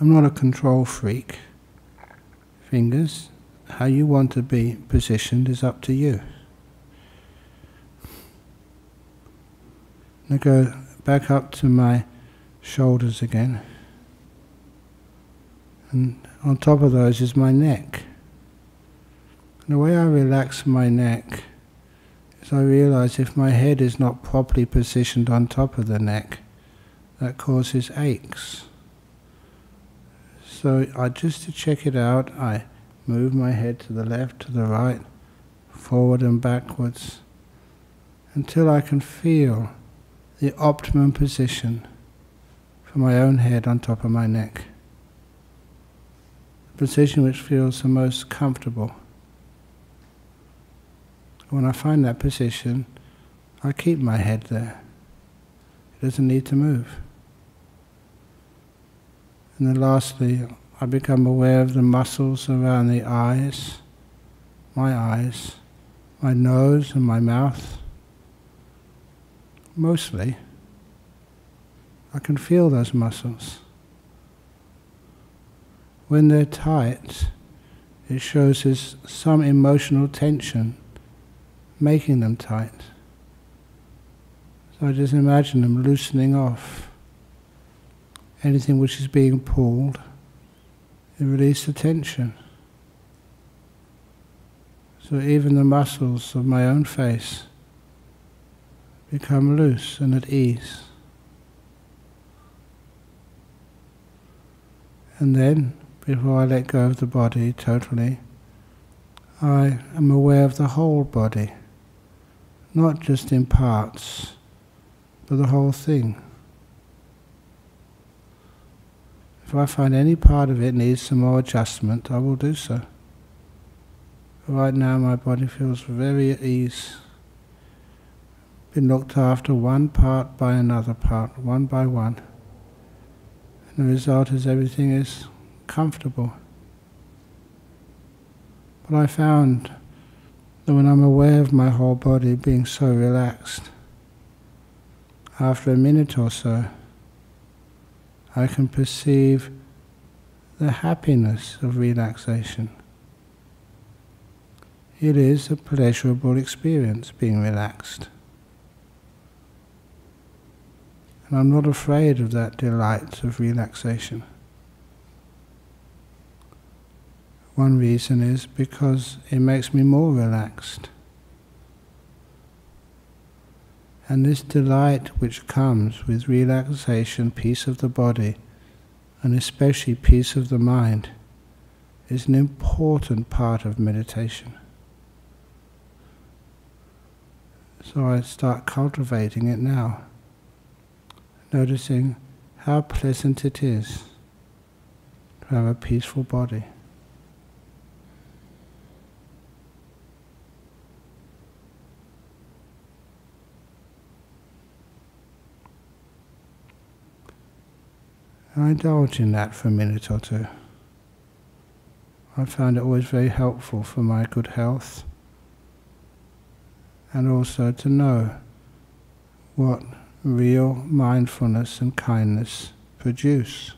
I'm not a control freak. Fingers, how you want to be positioned is up to you. Now go back up to my shoulders again. And on top of those is my neck. And the way I relax my neck is I realize if my head is not properly positioned on top of the neck, that causes aches. So I just to check it out, I move my head to the left, to the right, forward and backwards, until I can feel the optimum position for my own head on top of my neck. The position which feels the most comfortable. When I find that position, I keep my head there. It doesn't need to move. And then lastly, I become aware of the muscles around the eyes, my eyes, my nose and my mouth. Mostly, I can feel those muscles. When they're tight, it shows there's some emotional tension making them tight. So I just imagine them loosening off anything which is being pulled, you release the tension. So even the muscles of my own face become loose and at ease. And then, before I let go of the body totally, I am aware of the whole body, not just in parts, but the whole thing. If I find any part of it needs some more adjustment, I will do so. Right now my body feels very at ease. Been looked after one part by another part, one by one. And the result is everything is comfortable. But I found that when I'm aware of my whole body being so relaxed, after a minute or so, I can perceive the happiness of relaxation. It is a pleasurable experience being relaxed. And I'm not afraid of that delight of relaxation. One reason is because it makes me more relaxed. And this delight which comes with relaxation, peace of the body, and especially peace of the mind, is an important part of meditation. So I start cultivating it now, noticing how pleasant it is to have a peaceful body. I indulge in that for a minute or two. I found it always very helpful for my good health and also to know what real mindfulness and kindness produce.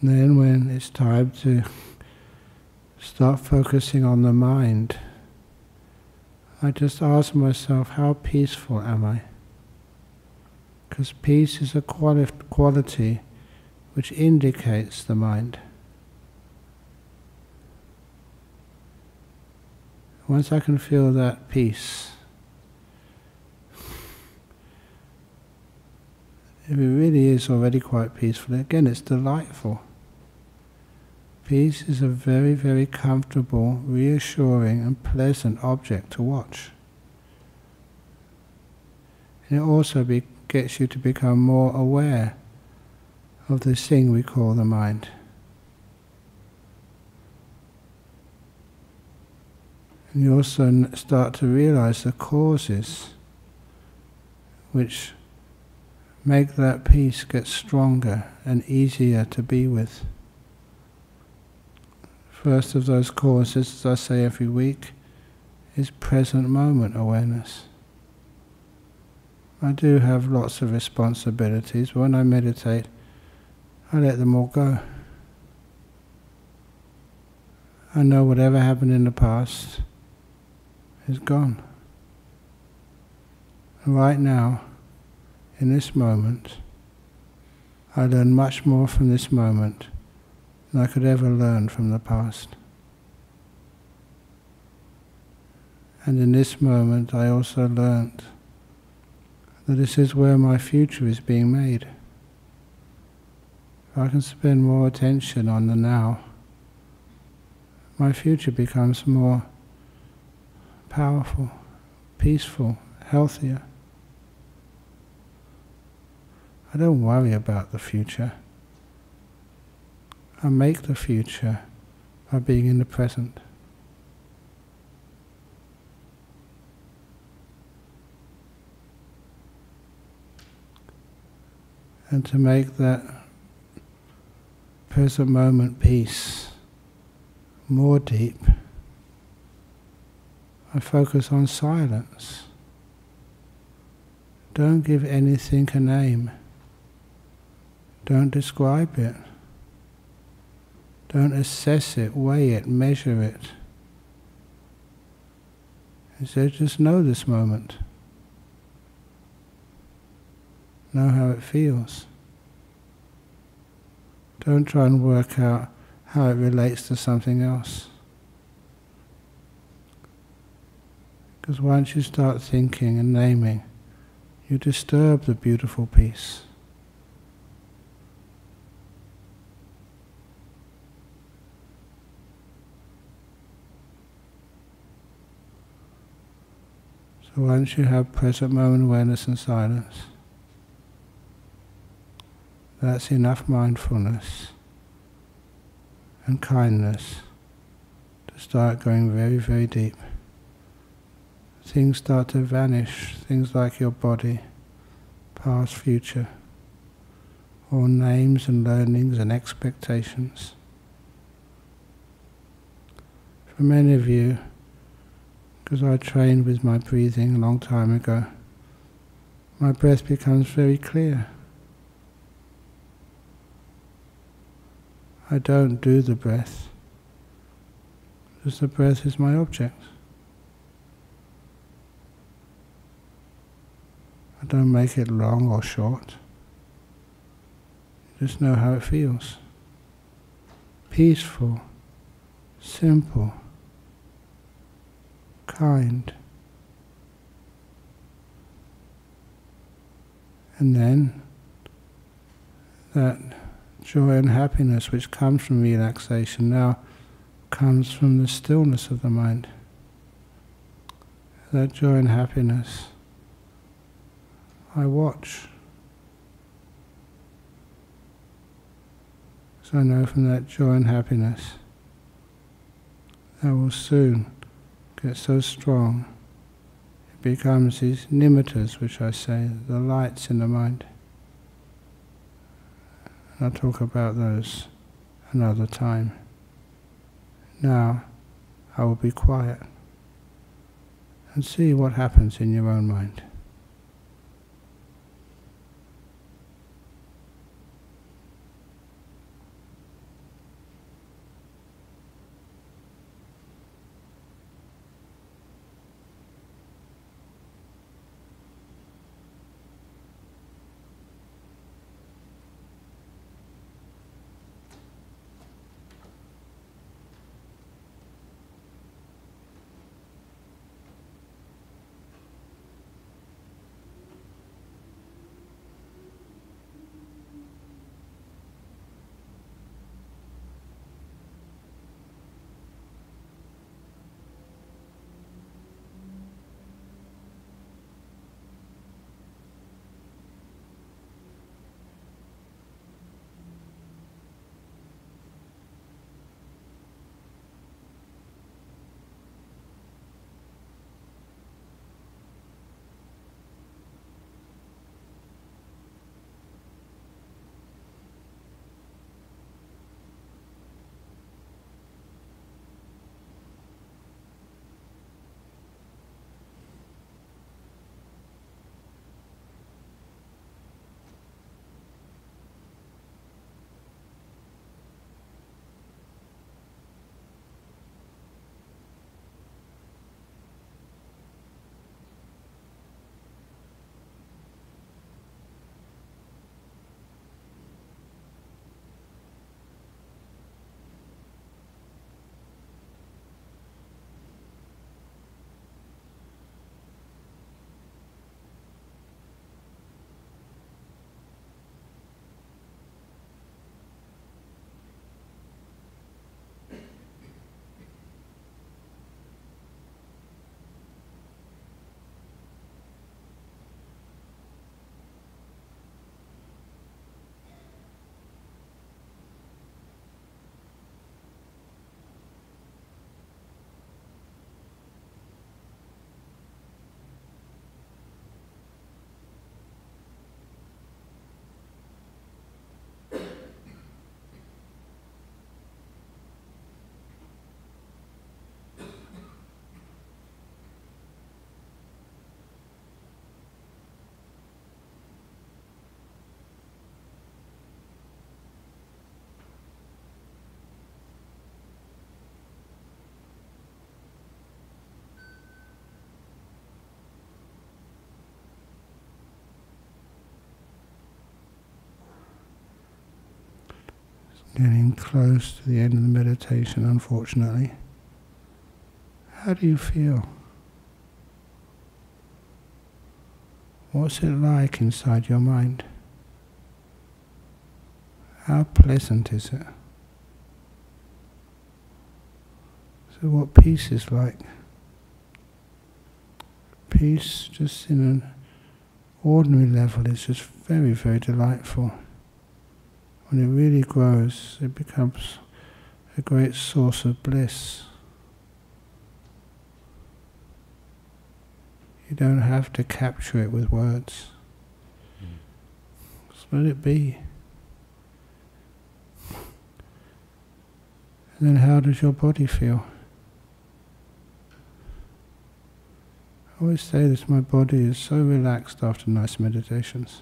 And then when it's time to start focusing on the mind, I just ask myself, how peaceful am I? Because peace is a quali quality which indicates the mind. Once I can feel that peace, it really is already quite peaceful, again it's delightful. Peace is a very, very comfortable, reassuring and pleasant object to watch. And it also be, gets you to become more aware of this thing we call the mind. And you also start to realize the causes which make that peace get stronger and easier to be with. First of those causes, as I say every week, is present moment awareness. I do have lots of responsibilities, when I meditate, I let them all go. I know whatever happened in the past is gone. And right now, in this moment, I learn much more from this moment I could ever learn from the past. And in this moment, I also learnt that this is where my future is being made. If I can spend more attention on the now, my future becomes more powerful, peaceful, healthier. I don't worry about the future. I make the future by being in the present. And to make that present moment peace more deep, I focus on silence. Don't give anything a name. Don't describe it. Don't assess it, weigh it, measure it. Instead, just know this moment. Know how it feels. Don't try and work out how it relates to something else. Because once you start thinking and naming, you disturb the beautiful peace. So once you have present moment awareness and silence, that's enough mindfulness and kindness to start going very, very deep. Things start to vanish, things like your body, past, future, all names and learnings and expectations. For many of you, because I trained with my breathing a long time ago, my breath becomes very clear. I don't do the breath, because the breath is my object. I don't make it long or short. Just know how it feels. Peaceful, simple kind. And then that joy and happiness which comes from relaxation now comes from the stillness of the mind. That joy and happiness, I watch. So I know from that joy and happiness that will soon gets so strong, it becomes these nimittas, which I say, the lights in the mind. And I'll talk about those another time. Now, I will be quiet and see what happens in your own mind. Getting close to the end of the meditation, unfortunately. How do you feel? What's it like inside your mind? How pleasant is it? So, what peace is like? Peace, just in an ordinary level, is just very, very delightful. When it really grows, it becomes a great source of bliss. You don't have to capture it with words. Mm. Just let it be. And then how does your body feel? I always say this, my body is so relaxed after nice meditations.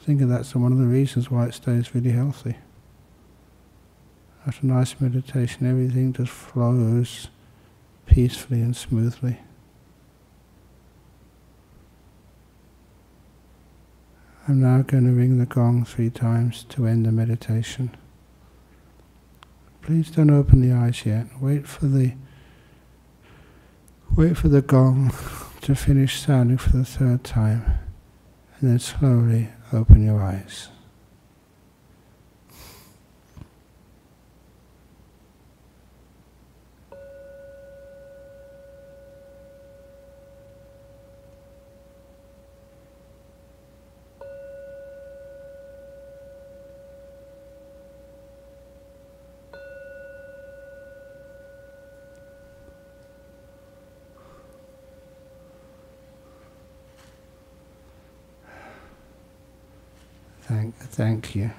I think that's one of the reasons why it stays really healthy. After a nice meditation, everything just flows peacefully and smoothly. I'm now going to ring the gong three times to end the meditation. Please don't open the eyes yet. Wait for the wait for the gong to finish sounding for the third time, and then slowly open your eyes. Thank, thank you.